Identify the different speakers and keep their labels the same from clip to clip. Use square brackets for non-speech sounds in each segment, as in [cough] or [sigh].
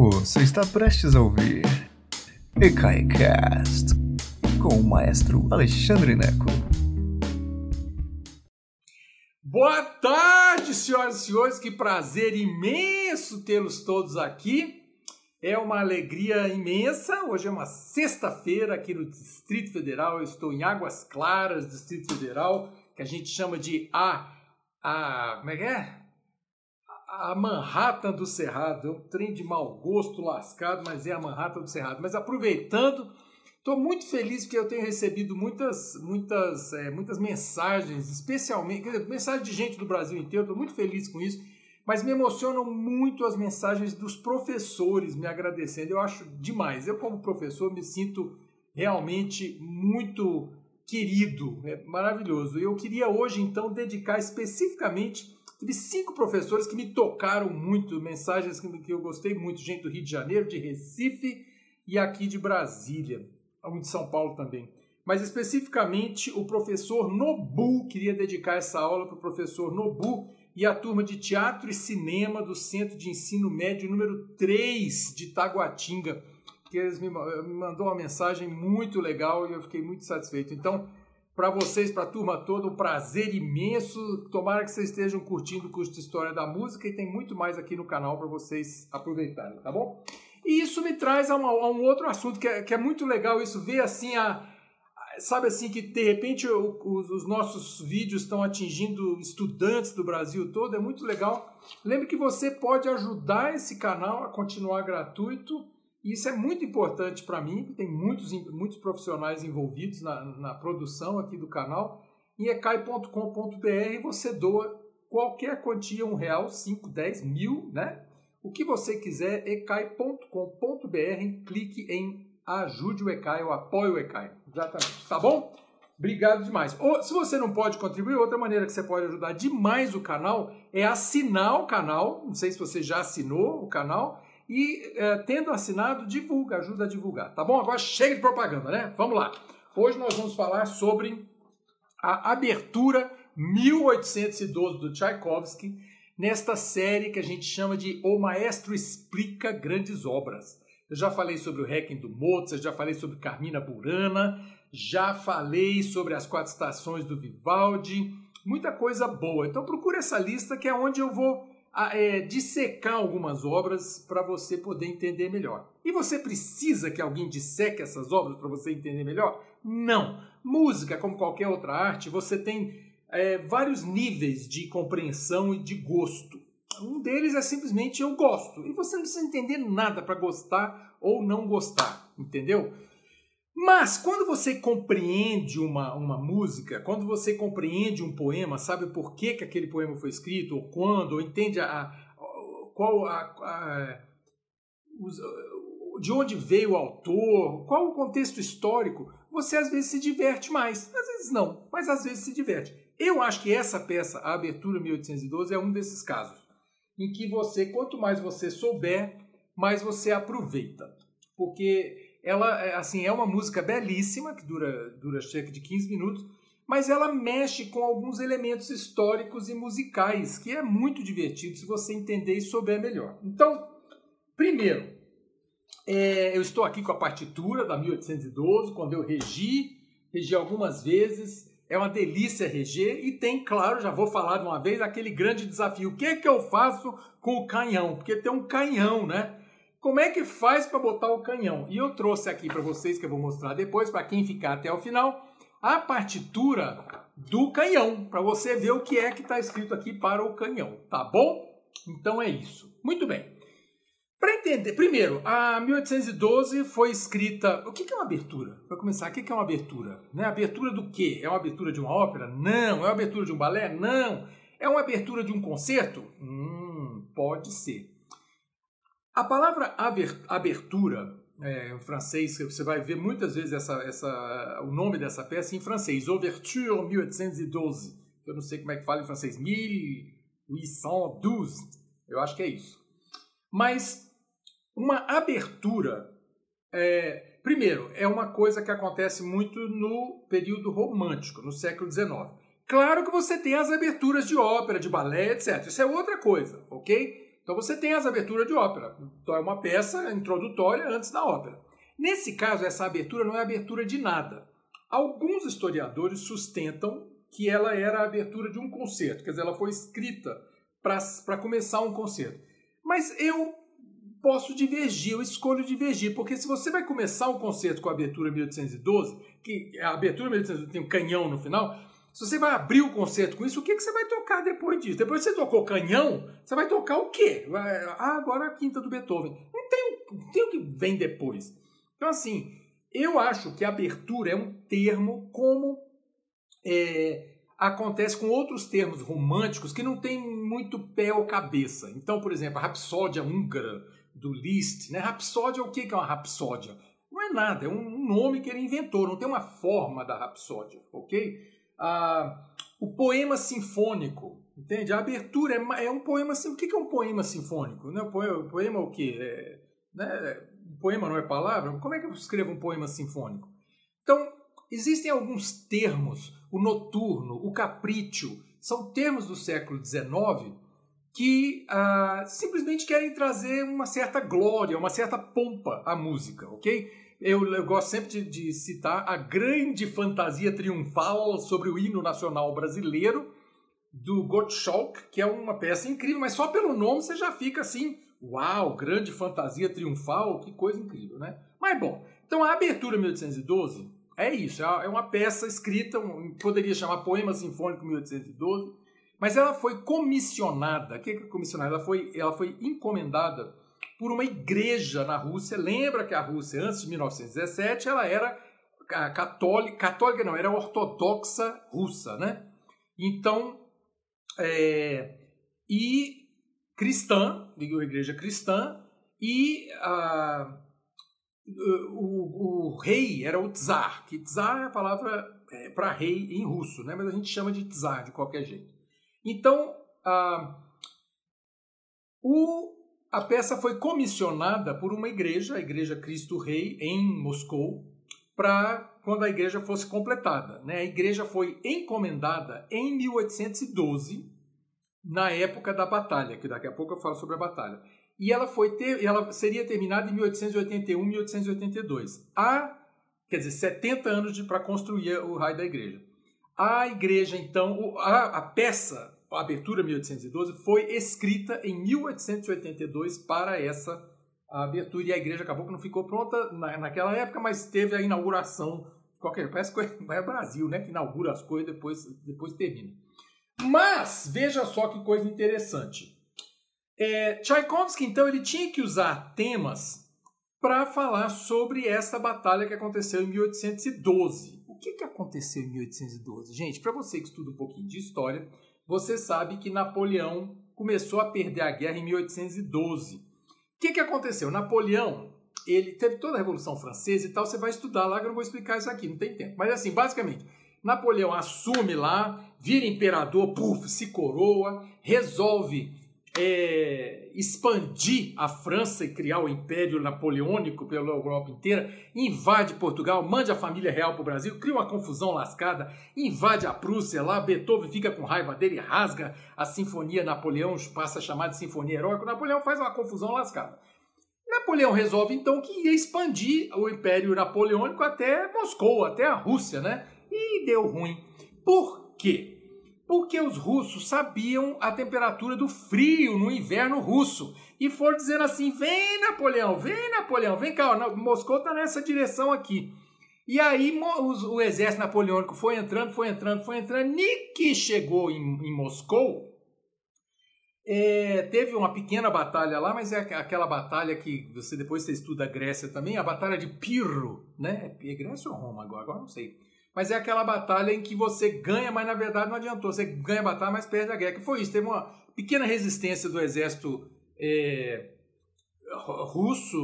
Speaker 1: Você está prestes a ouvir EKAICAST com o maestro Alexandre Neco.
Speaker 2: Boa tarde, senhoras e senhores, que prazer imenso tê-los todos aqui. É uma alegria imensa. Hoje é uma sexta-feira aqui no Distrito Federal. Eu estou em Águas Claras, Distrito Federal, que a gente chama de a, a como é que é? A Manhattan do Cerrado. É um trem de mau gosto lascado, mas é a Manhattan do Cerrado. Mas aproveitando, estou muito feliz porque eu tenho recebido muitas, muitas, é, muitas mensagens, especialmente, quer dizer, mensagens de gente do Brasil inteiro. Estou muito feliz com isso. Mas me emocionam muito as mensagens dos professores me agradecendo. Eu acho demais. Eu, como professor, me sinto realmente muito querido. É maravilhoso. Eu queria hoje, então, dedicar especificamente Tive cinco professores que me tocaram muito, mensagens que eu gostei muito, gente do Rio de Janeiro, de Recife e aqui de Brasília, um de São Paulo também. Mas especificamente o professor Nobu, queria dedicar essa aula para o professor Nobu e a turma de Teatro e Cinema do Centro de Ensino Médio número 3 de Taguatinga, que eles me mandou uma mensagem muito legal e eu fiquei muito satisfeito. Então, para vocês, para a turma toda, um prazer imenso. Tomara que vocês estejam curtindo o curso de História da Música e tem muito mais aqui no canal para vocês aproveitarem, tá bom? E isso me traz a, uma, a um outro assunto que é, que é, muito legal isso, ver assim a... Sabe assim que de repente os, os nossos vídeos estão atingindo estudantes do Brasil todo, é muito legal. Lembre que você pode ajudar esse canal a continuar gratuito isso é muito importante para mim, tem muitos, muitos profissionais envolvidos na, na produção aqui do canal. Em ecai.com.br você doa qualquer quantia, um real, cinco, dez, mil, né? O que você quiser, ecai.com.br, clique em ajude o ECAI ou apoie o ECAI. Exatamente, tá bom? Obrigado demais. Ou, se você não pode contribuir, outra maneira que você pode ajudar demais o canal é assinar o canal. Não sei se você já assinou o canal e é, tendo assinado, divulga, ajuda a divulgar, tá bom? Agora chega de propaganda, né? Vamos lá. Hoje nós vamos falar sobre a abertura 1812 do Tchaikovsky nesta série que a gente chama de O Maestro Explica Grandes Obras. Eu já falei sobre o Requiem do Mozart, já falei sobre Carmina Burana, já falei sobre as quatro estações do Vivaldi, muita coisa boa. Então procure essa lista que é onde eu vou é, dissecar algumas obras para você poder entender melhor. E você precisa que alguém disseque essas obras para você entender melhor? Não. Música, como qualquer outra arte, você tem é, vários níveis de compreensão e de gosto. Um deles é simplesmente eu gosto. E você não precisa entender nada para gostar ou não gostar, entendeu? Mas quando você compreende uma, uma música, quando você compreende um poema, sabe por que, que aquele poema foi escrito, ou quando, ou entende a, qual a, a, de onde veio o autor, qual o contexto histórico, você às vezes se diverte mais. Às vezes não, mas às vezes se diverte. Eu acho que essa peça, a Abertura 1812, é um desses casos, em que você, quanto mais você souber, mais você aproveita. Porque ela é, assim é uma música belíssima que dura dura cerca de 15 minutos, mas ela mexe com alguns elementos históricos e musicais que é muito divertido se você entender e souber melhor. Então, primeiro, é, eu estou aqui com a partitura da 1812, quando eu regi, regi algumas vezes. É uma delícia reger e tem, claro, já vou falar de uma vez, aquele grande desafio. O que é que eu faço com o canhão? Porque tem um canhão, né? Como é que faz para botar o canhão? E eu trouxe aqui para vocês, que eu vou mostrar depois, para quem ficar até o final, a partitura do canhão, para você ver o que é que está escrito aqui para o canhão, tá bom? Então é isso. Muito bem. Para entender, primeiro, a 1812 foi escrita. O que é uma abertura? Para começar, o que é uma abertura? Né? Abertura do quê? É uma abertura de uma ópera? Não. É uma abertura de um balé? Não. É uma abertura de um concerto? Hum, pode ser. A palavra abertura, é, em francês, você vai ver muitas vezes essa, essa, o nome dessa peça em francês, Ouverture 1812. Eu não sei como é que fala em francês, 1812. Eu acho que é isso. Mas uma abertura, é, primeiro, é uma coisa que acontece muito no período romântico, no século XIX. Claro que você tem as aberturas de ópera, de balé, etc. Isso é outra coisa, ok? Então você tem as aberturas de ópera. Então é uma peça introdutória antes da ópera. Nesse caso, essa abertura não é abertura de nada. Alguns historiadores sustentam que ela era a abertura de um concerto, quer dizer, ela foi escrita para começar um concerto. Mas eu posso divergir, eu escolho divergir, porque se você vai começar um concerto com a abertura 1812, que a abertura 1812 tem um canhão no final, se você vai abrir o concerto com isso, o que, que você vai tocar depois disso? Depois que você tocou canhão, você vai tocar o quê? Ah, agora a quinta do Beethoven. Não tem, tem o que vem depois. Então, assim, eu acho que abertura é um termo como é, acontece com outros termos românticos que não tem muito pé ou cabeça. Então, por exemplo, a rapsódia húngara do Liszt. Né? Rapsódia, o que é uma rapsódia? Não é nada, é um nome que ele inventou, não tem uma forma da rapsódia, ok? Ah, o poema sinfônico, entende? A abertura é, é um poema sinfônico. O que é um poema sinfônico? Né? Poema, poema o quê? É, né? Poema não é palavra? Como é que eu escrevo um poema sinfônico? Então, existem alguns termos, o noturno, o capricho, são termos do século XIX que ah, simplesmente querem trazer uma certa glória, uma certa pompa à música, ok? Eu, eu gosto sempre de, de, citar a grande fantasia triunfal sobre o hino nacional brasileiro do Gottschalk, que é uma peça incrível, mas só pelo nome você já fica assim, uau, grande fantasia triunfal, que coisa incrível, né? Mas bom, então a abertura 1812 é isso, é uma peça escrita, poderia chamar Poema Sinfônico 1812, mas ela foi comissionada. O que é comissionada? Ela foi, ela foi encomendada por uma igreja na Rússia. Lembra que a Rússia, antes de 1917, ela era católica, católica não, era ortodoxa russa, né? Então, é, e cristã, digo igreja cristã, e a, o, o, rei era o czar, que czar é a palavra é, para rei em russo, né? mas a gente chama de czar de qualquer jeito. Então, a, o, a peça foi comissionada por uma igreja, a Igreja Cristo Rei, em Moscou, para quando a igreja fosse completada. Né? A igreja foi encomendada em 1812, na época da batalha, que daqui a pouco eu falo sobre a batalha. E ela, foi ter, ela seria terminada em 1881, 1882. Há, quer dizer, 70 anos para construir o raio da igreja. A igreja, então, a, a peça a abertura 1812 foi escrita em 1882 para essa abertura e a igreja acabou que não ficou pronta na, naquela época, mas teve a inauguração. Qualquer, parece que [laughs] é Brasil, né? Que inaugura as coisas e depois, depois termina. Mas veja só que coisa interessante. É, Tchaikovsky, então, ele tinha que usar temas para falar sobre essa batalha que aconteceu em 1812. O que, que aconteceu em 1812? Gente, para você que estuda um pouquinho de história, você sabe que Napoleão começou a perder a guerra em 1812. O que, que aconteceu? Napoleão, ele teve toda a Revolução Francesa e tal, você vai estudar lá que eu não vou explicar isso aqui, não tem tempo. Mas assim, basicamente, Napoleão assume lá, vira imperador, puf, se coroa, resolve é, expandir a França e criar o Império Napoleônico pela Europa inteira, invade Portugal, manda a família real para o Brasil, cria uma confusão lascada, invade a Prússia lá, Beethoven fica com raiva dele, rasga a Sinfonia Napoleão, passa a chamar de Sinfonia Heróica, Napoleão faz uma confusão lascada. Napoleão resolve então que ia expandir o Império Napoleônico até Moscou, até a Rússia, né? E deu ruim. Por quê? Porque os russos sabiam a temperatura do frio no inverno russo e foram dizendo assim: vem Napoleão, vem Napoleão, vem cá, Moscou está nessa direção aqui. E aí o, exército napoleônico foi entrando, foi entrando, foi entrando, que chegou em, em Moscou, é, teve uma pequena batalha lá, mas é aquela batalha que você depois você estuda a Grécia também, a batalha de Pirro, né? É Grécia ou Roma agora? Agora não sei mas é aquela batalha em que você ganha, mas na verdade não adiantou. Você ganha a batalha, mas perde a guerra. Que foi isso? Teve uma pequena resistência do exército é, russo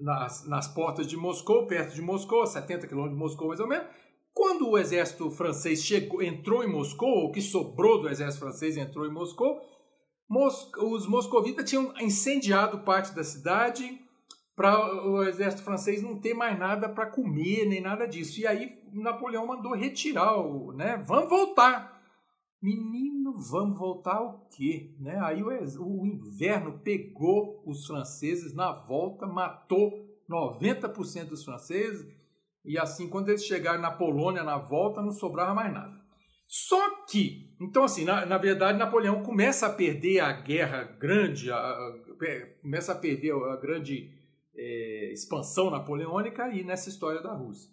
Speaker 2: nas, nas portas de Moscou, perto de Moscou, 70 quilômetros de Moscou mais ou menos. Quando o exército francês chegou, entrou em Moscou, o que sobrou do exército francês entrou em Moscou, Mos os moscovitas tinham incendiado parte da cidade, para o exército francês não ter mais nada para comer, nem nada disso. E aí Napoleão mandou retirar o, né? Vamos voltar. Menino vamos voltar ao quê? Né? Aí o, o inverno pegou os franceses na volta, matou 90% dos franceses, e assim, quando eles chegaram na Polônia na volta, não sobrava mais nada. Só que, então assim, na, na verdade, Napoleão começa a perder a guerra grande, a, a, começa a perder a grande é, expansão napoleônica aí nessa história da Rússia.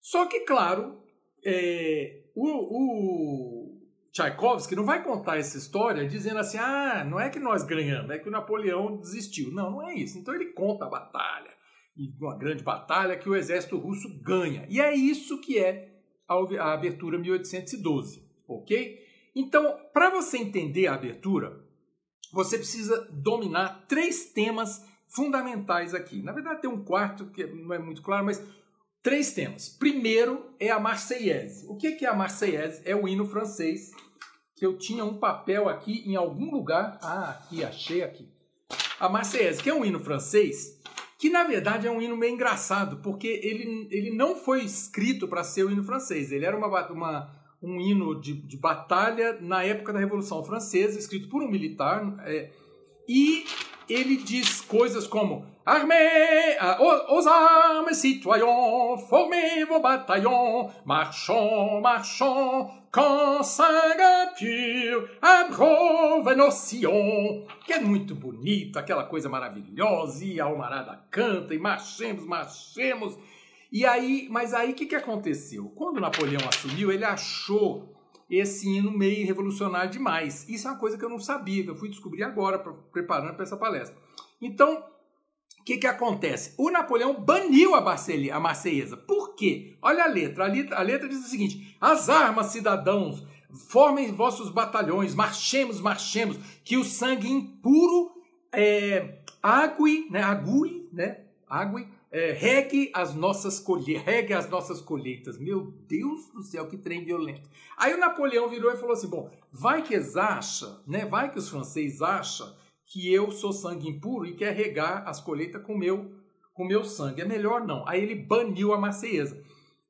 Speaker 2: Só que, claro, é, o, o Tchaikovsky não vai contar essa história dizendo assim, ah, não é que nós ganhamos, é que o Napoleão desistiu. Não, não é isso. Então ele conta a batalha, e uma grande batalha que o exército russo ganha. E é isso que é a abertura 1812, ok? Então, para você entender a abertura, você precisa dominar três temas fundamentais aqui. Na verdade, tem um quarto que não é muito claro, mas três temas. Primeiro é a Marseillaise. O que é a Marseillaise? É o hino francês, que eu tinha um papel aqui em algum lugar. Ah, aqui, achei aqui. A Marseillaise, que é um hino francês, que na verdade é um hino meio engraçado, porque ele, ele não foi escrito para ser o hino francês. Ele era uma, uma um hino de, de batalha na época da Revolução Francesa, escrito por um militar. É, e ele diz coisas como Armée, aux armes, citoyens, formez vos bataillons, marchons, marchons, quand Singapour aprove nos. Que é muito bonito, aquela coisa maravilhosa, e a almarada canta, e marchemos, marchemos. E aí, mas aí o que, que aconteceu? Quando Napoleão assumiu, ele achou esse hino meio revolucionário demais. Isso é uma coisa que eu não sabia, que eu fui descobrir agora, preparando para essa palestra. Então, o que, que acontece? O Napoleão baniu a, Marselha, a Marselhesa. Por quê? Olha a letra. a letra. A letra diz o seguinte: As armas, cidadãos, formem vossos batalhões, marchemos, marchemos, que o sangue impuro é, ague, né, ague, né, ague, é, regue as nossas colheitas, regue as nossas colheitas. Meu Deus do céu, que trem violento. Aí o Napoleão virou e falou assim: bom, vai que eles acham, né? Vai que os franceses acham que eu sou sangue impuro e quer regar as colheitas com meu com meu sangue. É melhor não. Aí ele baniu a Maceiesa,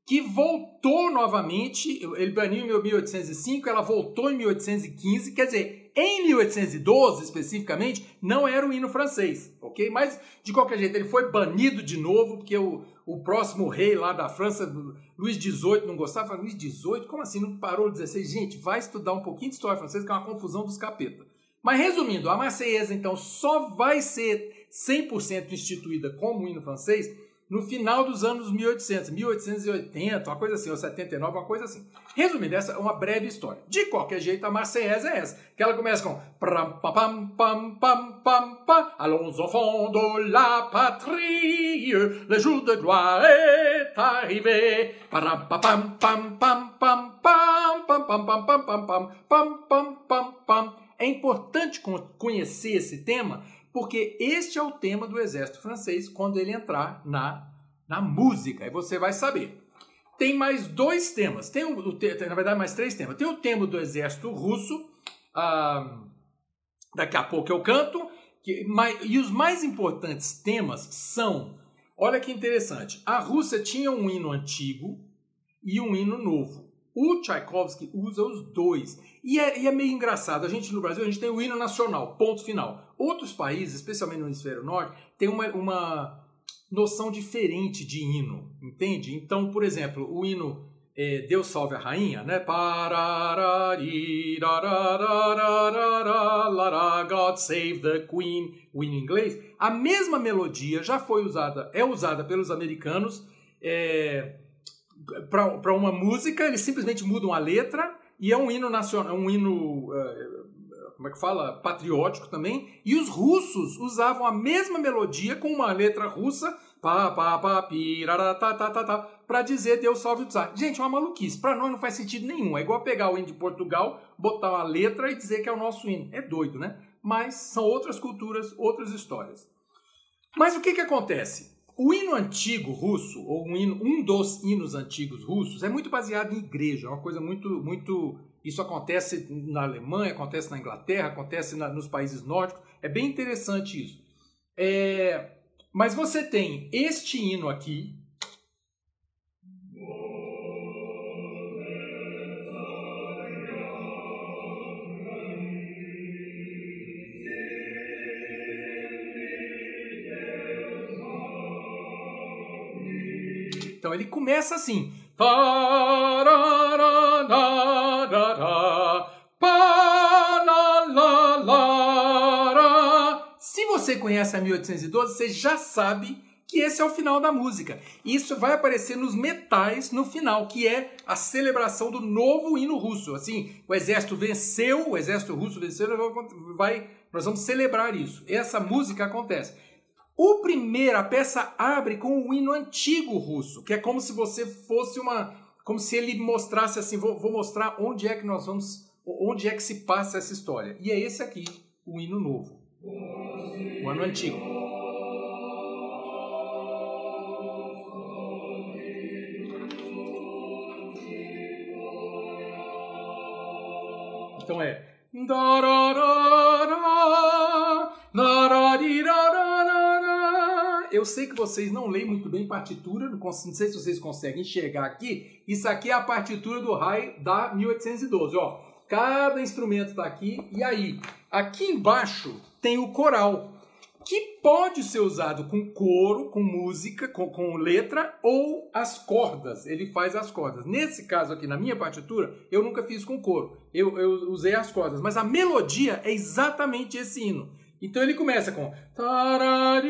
Speaker 2: que voltou novamente. Ele baniu em 1805, ela voltou em 1815. Quer dizer, em 1812, especificamente, não era o hino francês, ok? Mas, de qualquer jeito, ele foi banido de novo, porque o, o próximo rei lá da França, Luís XVIII, não gostava. Luís XVIII? Como assim? Não parou de 16? Gente, vai estudar um pouquinho de história francesa, que é uma confusão dos capetas. Mas, resumindo, a Marseillaise, então, só vai ser 100% instituída como hino francês no final dos anos 1800, 1880, uma coisa assim, ou 79, uma coisa assim. Resumindo, essa é uma breve história. De qualquer jeito, a Marseillaise é essa, que ela começa com pam pam pam pam pam pam allons enfants de la patrie, le jour de gloire est arrivé. Pam pam pam pam pam pam pam pam pam pam pam pam pam pam pam pam. É importante conhecer esse tema porque este é o tema do exército francês quando ele entrar na, na música, e você vai saber. Tem mais dois temas, tem, o, na verdade mais três temas. Tem o tema do exército russo, ah, daqui a pouco eu canto, que, e os mais importantes temas são, olha que interessante, a Rússia tinha um hino antigo e um hino novo. O Tchaikovsky usa os dois. E é, e é, meio engraçado. A gente no Brasil a gente tem o hino nacional, ponto final. Outros países, especialmente no hemisfério norte, tem uma, uma noção diferente de hino, entende? Então, por exemplo, o hino é, Deus salve a rainha, né? God save the queen, o hino inglês. A mesma melodia já foi usada, é usada pelos americanos. É, para uma música, eles simplesmente mudam a letra e é um hino nacional, um hino uh, como é que fala, patriótico também. E os russos usavam a mesma melodia com uma letra russa pa pa pa ta ta ta ta para dizer Deus salve o czar. Gente, é uma maluquice. Para nós não faz sentido nenhum. É igual pegar o hino de Portugal, botar uma letra e dizer que é o nosso hino. É doido, né? Mas são outras culturas, outras histórias. Mas o que que acontece? O hino antigo russo, ou um, hino, um dos hinos antigos russos, é muito baseado em igreja, é uma coisa muito, muito. Isso acontece na Alemanha, acontece na Inglaterra, acontece na, nos países nórdicos. É bem interessante isso. É, mas você tem este hino aqui, ele começa assim. Se você conhece a 1812, você já sabe que esse é o final da música. Isso vai aparecer nos metais no final, que é a celebração do novo hino russo. Assim, o exército venceu, o exército russo venceu, vai, nós vamos celebrar isso. Essa música acontece. O primeiro, a peça abre com o hino antigo russo, que é como se você fosse uma, como se ele mostrasse assim, vou, vou mostrar onde é que nós vamos, onde é que se passa essa história. E é esse aqui, o hino novo, o ano antigo. Então é. Eu sei que vocês não leem muito bem partitura, não sei se vocês conseguem enxergar aqui. Isso aqui é a partitura do Rai da 1812. Ó, cada instrumento está aqui. E aí, aqui embaixo tem o coral que pode ser usado com coro, com música, com, com, letra ou as cordas. Ele faz as cordas. Nesse caso aqui, na minha partitura, eu nunca fiz com coro. Eu, eu usei as cordas. Mas a melodia é exatamente esse hino. Então ele começa com tararira,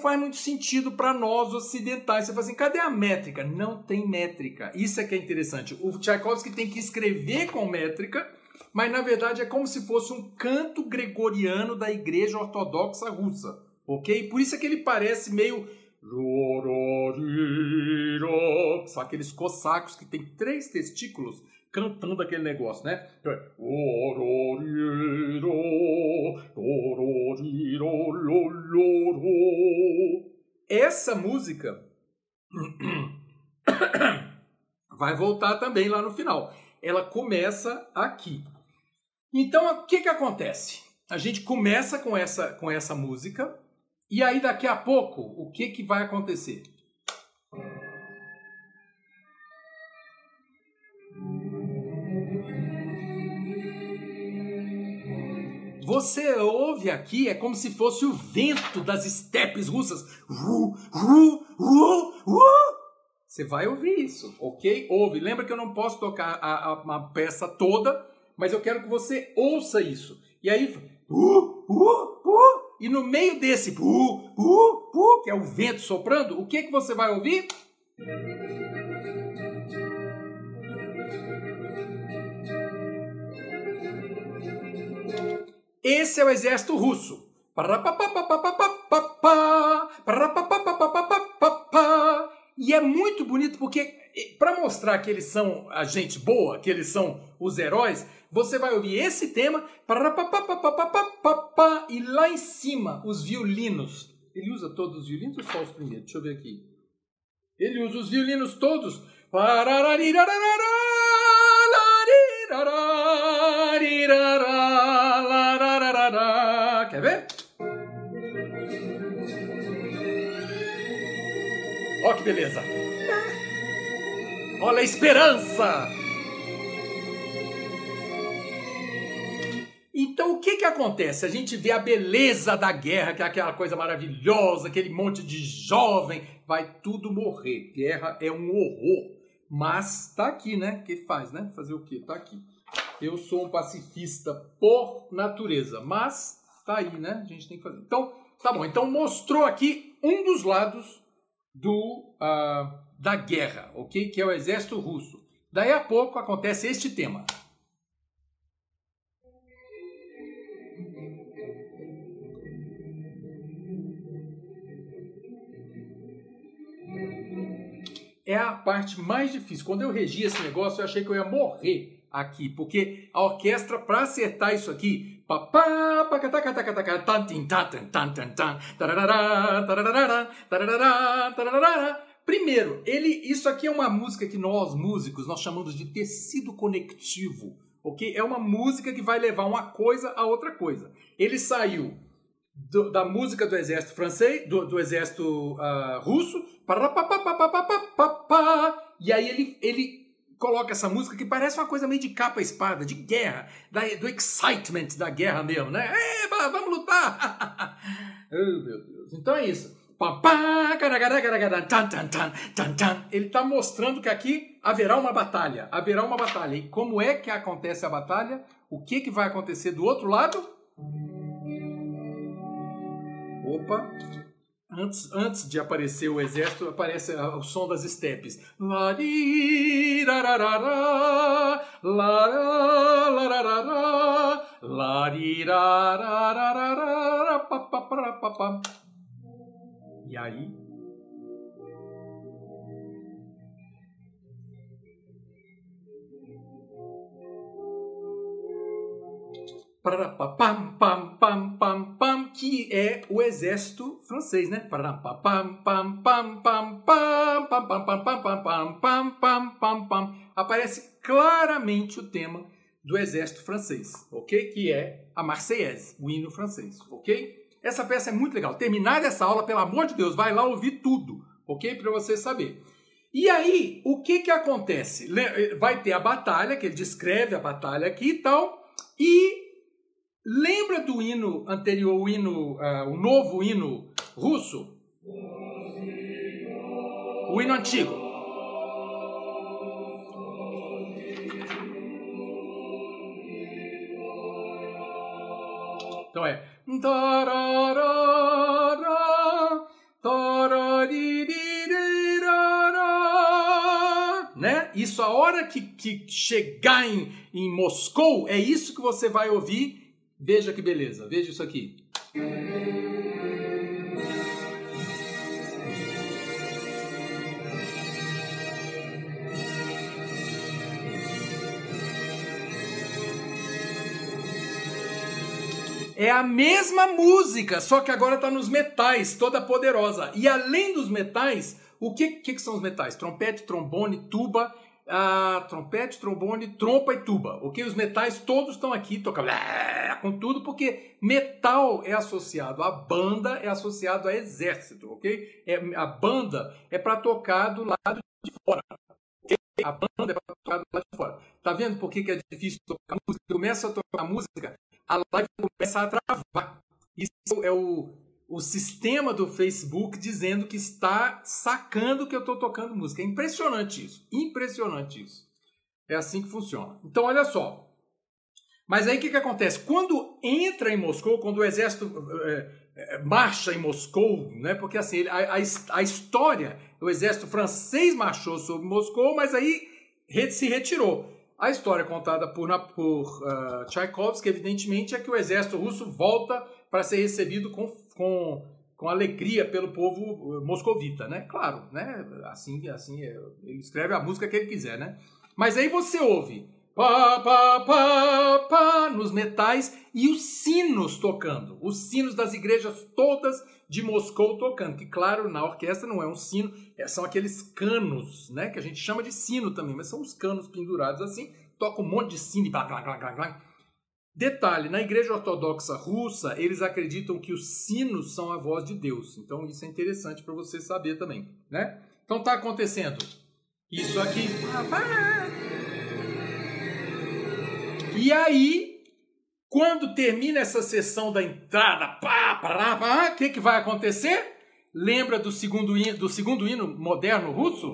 Speaker 2: faz muito sentido para nós ocidentais. Você fala assim, cadê a métrica? Não tem métrica. Isso é que é interessante. O Tchaikovsky tem que escrever com métrica, mas na verdade é como se fosse um canto gregoriano da Igreja Ortodoxa Russa, ok? Por isso é que ele parece meio são aqueles cossacos que tem três testículos cantando aquele negócio, né? Essa música [coughs] vai voltar também lá no final. Ela começa aqui. Então, o que, que acontece? A gente começa com essa, com essa música, e aí daqui a pouco, o que, que vai acontecer? Você ouve aqui, é como se fosse o vento das estepes russas. Você vai ouvir isso, ok? Ouve. Lembra que eu não posso tocar a, a, uma peça toda, mas eu quero que você ouça isso. E aí, e no meio desse que é o vento soprando, o que, que você vai ouvir? Esse é o exército russo. E é muito bonito porque, para mostrar que eles são a gente boa, que eles são os heróis, você vai ouvir esse tema e lá em cima os violinos. Ele usa todos os violinos ou só os primeiros? Deixa eu ver aqui. Ele usa os violinos todos. Quer ver? Olha que beleza! Olha a esperança! Então o que que acontece? A gente vê a beleza da guerra, que é aquela coisa maravilhosa, aquele monte de jovem, vai tudo morrer. Guerra é um horror. Mas tá aqui, né? Que faz, né? Fazer o quê? Tá aqui. Eu sou um pacifista por natureza, mas tá aí, né? A gente tem que fazer. Então, tá bom. Então mostrou aqui um dos lados do uh, da guerra, ok? Que é o exército russo. Daí a pouco acontece este tema. é a parte mais difícil. Quando eu regi esse negócio, eu achei que eu ia morrer aqui, porque a orquestra, para acertar isso aqui, Primeiro, ele, isso aqui é uma música que nós músicos nós chamamos de tecido conectivo, ok? É uma música que vai levar uma coisa a outra coisa. Ele saiu do, da música do exército francês, do, do exército uh, russo, e aí ele, ele coloca essa música que parece uma coisa meio de capa espada, de guerra, da, do excitement da guerra mesmo, né? Eba, vamos lutar! [laughs] oh, meu Deus. Então é isso. Ele está mostrando que aqui haverá uma batalha. Haverá uma batalha. E como é que acontece a batalha? O que, que vai acontecer do outro lado? Opa! Antes, antes de aparecer o exército, aparece o som das estepes. E aí. Pam, pam, pam, pam, pam, que é o exército francês, né? Aparece claramente o tema do exército francês, ok? Que é a Marseillaise, o hino francês, ok? Essa peça é muito legal. Terminar essa aula, pelo amor de Deus, vai lá ouvir tudo, ok? Para você saber. E aí, o que que acontece? Vai ter a batalha, que ele descreve a batalha aqui e tal, e lembra do hino anterior, o hino, uh, o novo hino russo? O hino antigo. Então é né? Isso a hora que, que chegar em, em Moscou, é isso que você vai ouvir. Veja que beleza, veja isso aqui. É a mesma música, só que agora está nos metais, toda poderosa. E além dos metais, o que, que, que são os metais? Trompete, trombone, tuba, ah, trompete, trombone, trompa e tuba. Ok? Os metais todos estão aqui, tocando com tudo, porque metal é associado à banda, é associado a exército, ok? É, a banda é para tocar do lado de fora. A banda é para tocar do lado de fora. Tá vendo por que, que é difícil tocar música? Começa a tocar música, a live começa a travar. Isso é o, o sistema do Facebook dizendo que está sacando que eu estou tocando música. É impressionante isso. Impressionante isso. É assim que funciona. Então, olha só. Mas aí o que, que acontece? Quando entra em Moscou, quando o exército é, marcha em Moscou, né? porque assim, a, a, a, história, o exército francês marchou sobre Moscou, mas aí se retirou. A história contada por, por uh, Tchaikovsky, evidentemente, é que o exército russo volta para ser recebido com, com, com alegria pelo povo moscovita, né? Claro, né? Assim, assim, é, ele escreve a música que ele quiser, né? Mas aí você ouve pá, pá, pá, pá, nos metais e os sinos tocando, os sinos das igrejas todas de Moscou tocando, que claro, na orquestra não é um sino, é, são aqueles canos, né, que a gente chama de sino também, mas são os canos pendurados assim, toca um monte de sino e blá, blá, blá, blá, blá. Detalhe, na igreja ortodoxa russa, eles acreditam que os sinos são a voz de Deus. Então isso é interessante para você saber também, né? Então tá acontecendo isso aqui. E aí, quando termina essa sessão da entrada, pá, pá, pá, o que, que vai acontecer? Lembra do segundo hino, do segundo hino moderno russo?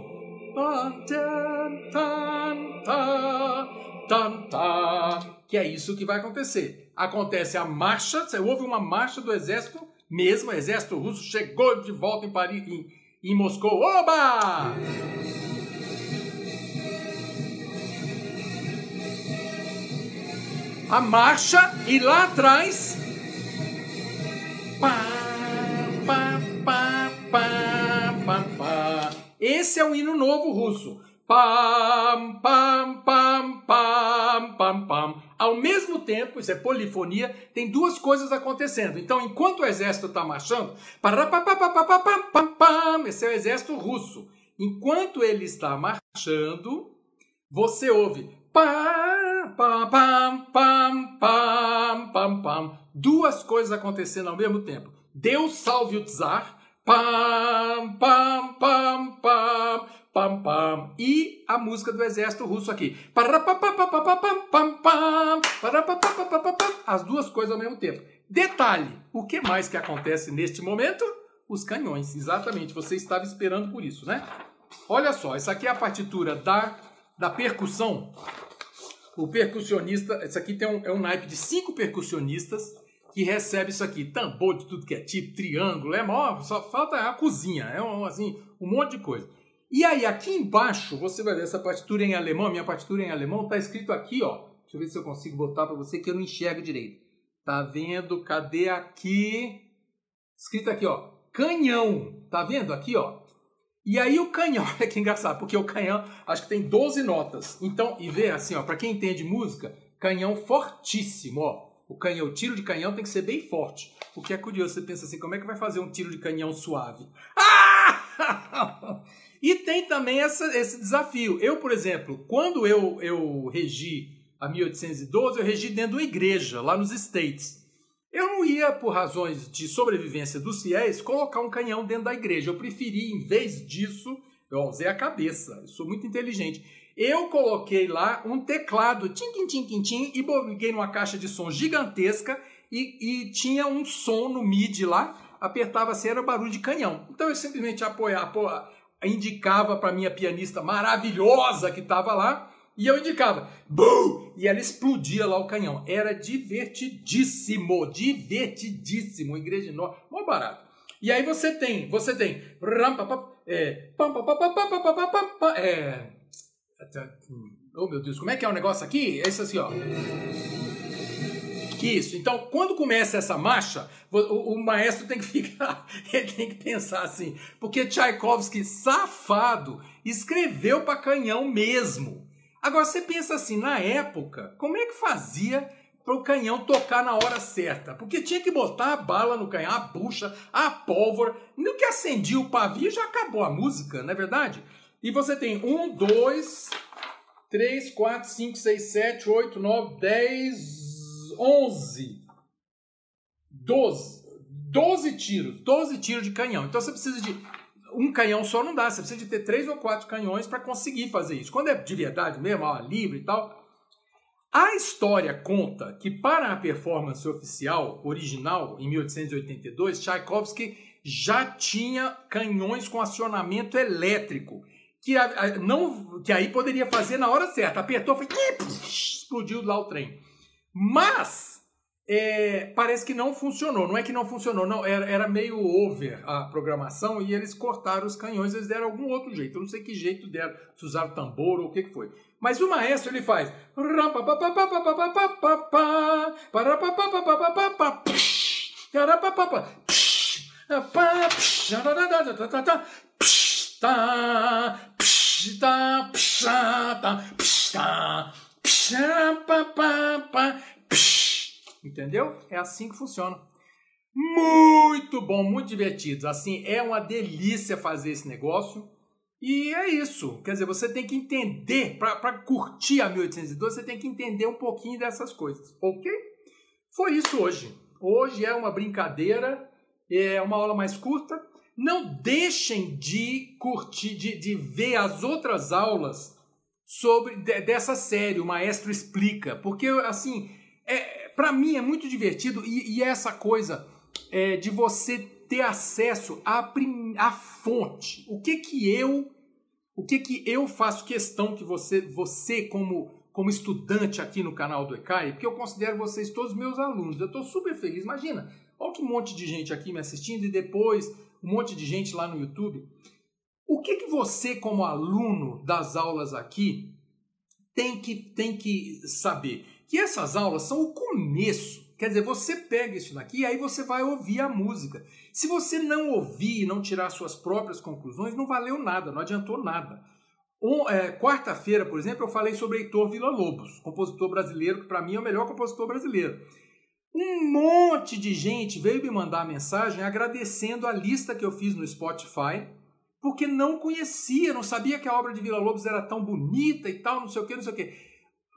Speaker 2: Que é isso que vai acontecer. Acontece a marcha, você ouve uma marcha do exército, mesmo o exército russo chegou de volta em Paris, em, em Moscou. Oba! a marcha e lá atrás. Pá, pá, pá, pá, pá, pá. Esse é o hino novo russo. Pam, pam, pam, pam, pam, pam. Ao mesmo tempo, isso é polifonia, tem duas coisas acontecendo. Então, enquanto o exército está marchando, esse é o exército russo. enquanto ele está marchando, você ouve pam, pam, pam, pam, pam, pam, duas coisas acontecendo ao mesmo tempo. Deus salve o czar, pam, pam, pam, pam, e a música do exército russo aqui. As duas coisas ao mesmo tempo. Detalhe, o que mais que acontece neste momento? Os canhões, exatamente. Você estava esperando por isso, né? Olha só, essa aqui é a partitura da, da percussão. O percussionista, esse aqui tem um, é um naipe de cinco percussionistas que recebe isso aqui, tambor de tudo que é tipo, triângulo, é maior, só falta a cozinha, é um, assim, um monte de coisa. E aí, aqui embaixo, você vai ver essa partitura em alemão, minha partitura em alemão, tá escrito aqui, ó. Deixa eu ver se eu consigo botar para você que eu não enxergo direito. Tá vendo? Cadê aqui? Escrito aqui, ó. Canhão. Tá vendo aqui, ó? E aí o canhão, [laughs] olha que engraçado, porque o canhão acho que tem 12 notas. Então, e vê assim, ó, para quem entende música, canhão fortíssimo, ó. O canhão, o tiro de canhão tem que ser bem forte. O que é curioso, você pensa assim, como é que vai fazer um tiro de canhão suave? [laughs] E tem também essa, esse desafio. Eu, por exemplo, quando eu, eu regi a 1812, eu regi dentro de uma igreja, lá nos States. Eu não ia, por razões de sobrevivência dos fiéis, colocar um canhão dentro da igreja. Eu preferi, em vez disso, eu usei a cabeça, eu sou muito inteligente. Eu coloquei lá um teclado tim tim tim tim e liguei numa caixa de som gigantesca e, e tinha um som no MIDI lá, apertava assim, era barulho de canhão. Então eu simplesmente apoiava, indicava para minha pianista maravilhosa que estava lá, e eu indicava, BUM! E ela explodia lá o canhão. Era divertidíssimo, divertidíssimo. Igreja enorme, mó barato. E aí você tem, você tem, é, é, oh meu Deus, como é que é o negócio aqui? Esse assim, ó. Isso. Então, quando começa essa marcha, o, o, maestro tem que [laughs] ficar, ele tem que pensar assim, porque Tchaikovsky, safado, escreveu para canhão mesmo. Agora você pensa assim, na época, como é que fazia para o canhão tocar na hora certa? Porque tinha que botar a bala no canhão, a bucha, a pólvora. No que acendia o pavio já acabou a música, não é verdade? E você tem um, dois, três, quatro, cinco, seis, sete, oito, nove, dez, onze, doze. Doze tiros, doze tiros de canhão. Então você precisa de um canhão só não dá, você precisa de ter três ou quatro canhões para conseguir fazer isso. Quando é de verdade mesmo, ó, livre e tal. A história conta que para a performance oficial original, em 1882, Tchaikovsky já tinha canhões com acionamento elétrico, que, não, que aí poderia fazer na hora certa. Apertou, foi, explodiu lá o trem. Mas é, parece que não funcionou. Não é que não funcionou, não. Era, era meio over a programação e eles cortaram os canhões, eles deram algum outro jeito. Eu não sei que jeito deram, se usaram tambor ou o que, que foi. Mas o maestro ele faz. Entendeu? É assim que funciona. Muito bom, muito divertido. Assim, é uma delícia fazer esse negócio. E é isso. Quer dizer, você tem que entender, para curtir a 1812, você tem que entender um pouquinho dessas coisas, ok? Foi isso hoje. Hoje é uma brincadeira, é uma aula mais curta. Não deixem de curtir, de, de ver as outras aulas sobre dessa série, o Maestro Explica, porque assim é, para mim é muito divertido e, e é essa coisa é, de você ter acesso à, prim, à fonte. O que que eu o que que eu faço questão que você você como como estudante aqui no canal do ECAI, porque eu considero vocês todos meus alunos. Eu estou super feliz. Imagina, olha que monte de gente aqui me assistindo e depois um monte de gente lá no YouTube. O que que você como aluno das aulas aqui tem que tem que saber? que essas aulas são o começo. Quer dizer, você pega isso daqui e aí você vai ouvir a música. Se você não ouvir e não tirar suas próprias conclusões, não valeu nada, não adiantou nada. Um, é, Quarta-feira, por exemplo, eu falei sobre Heitor Villa-Lobos, compositor brasileiro, que para mim é o melhor compositor brasileiro. Um monte de gente veio me mandar mensagem agradecendo a lista que eu fiz no Spotify, porque não conhecia, não sabia que a obra de Vila Lobos era tão bonita e tal, não sei o que, não sei o que.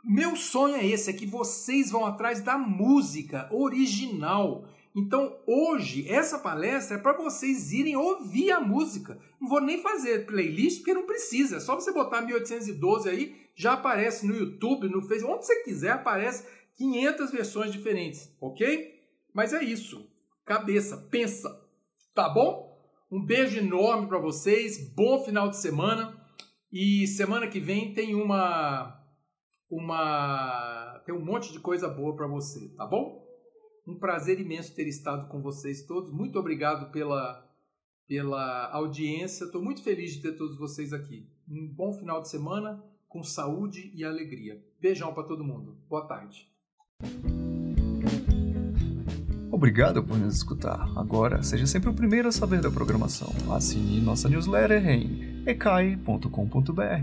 Speaker 2: Meu sonho é esse, é que vocês vão atrás da música original. Então, hoje, essa palestra é para vocês irem ouvir a música. Não vou nem fazer playlist, porque não precisa. É só você botar 1812 aí, já aparece no YouTube, no Facebook, onde você quiser, aparece 500 versões diferentes, ok? Mas é isso. Cabeça, pensa. Tá bom? Um beijo enorme para vocês. Bom final de semana. E semana que vem tem uma uma tem um monte de coisa boa para você, tá bom? Um prazer imenso ter estado com vocês todos. Muito obrigado pela, pela audiência. Estou muito feliz de ter todos vocês aqui. Um bom final de semana com saúde e alegria. Beijão para todo mundo. Boa tarde.
Speaker 1: Obrigado por nos escutar. Agora, seja sempre o primeiro a saber da programação. Assine nossa newsletter em ecai.com.br.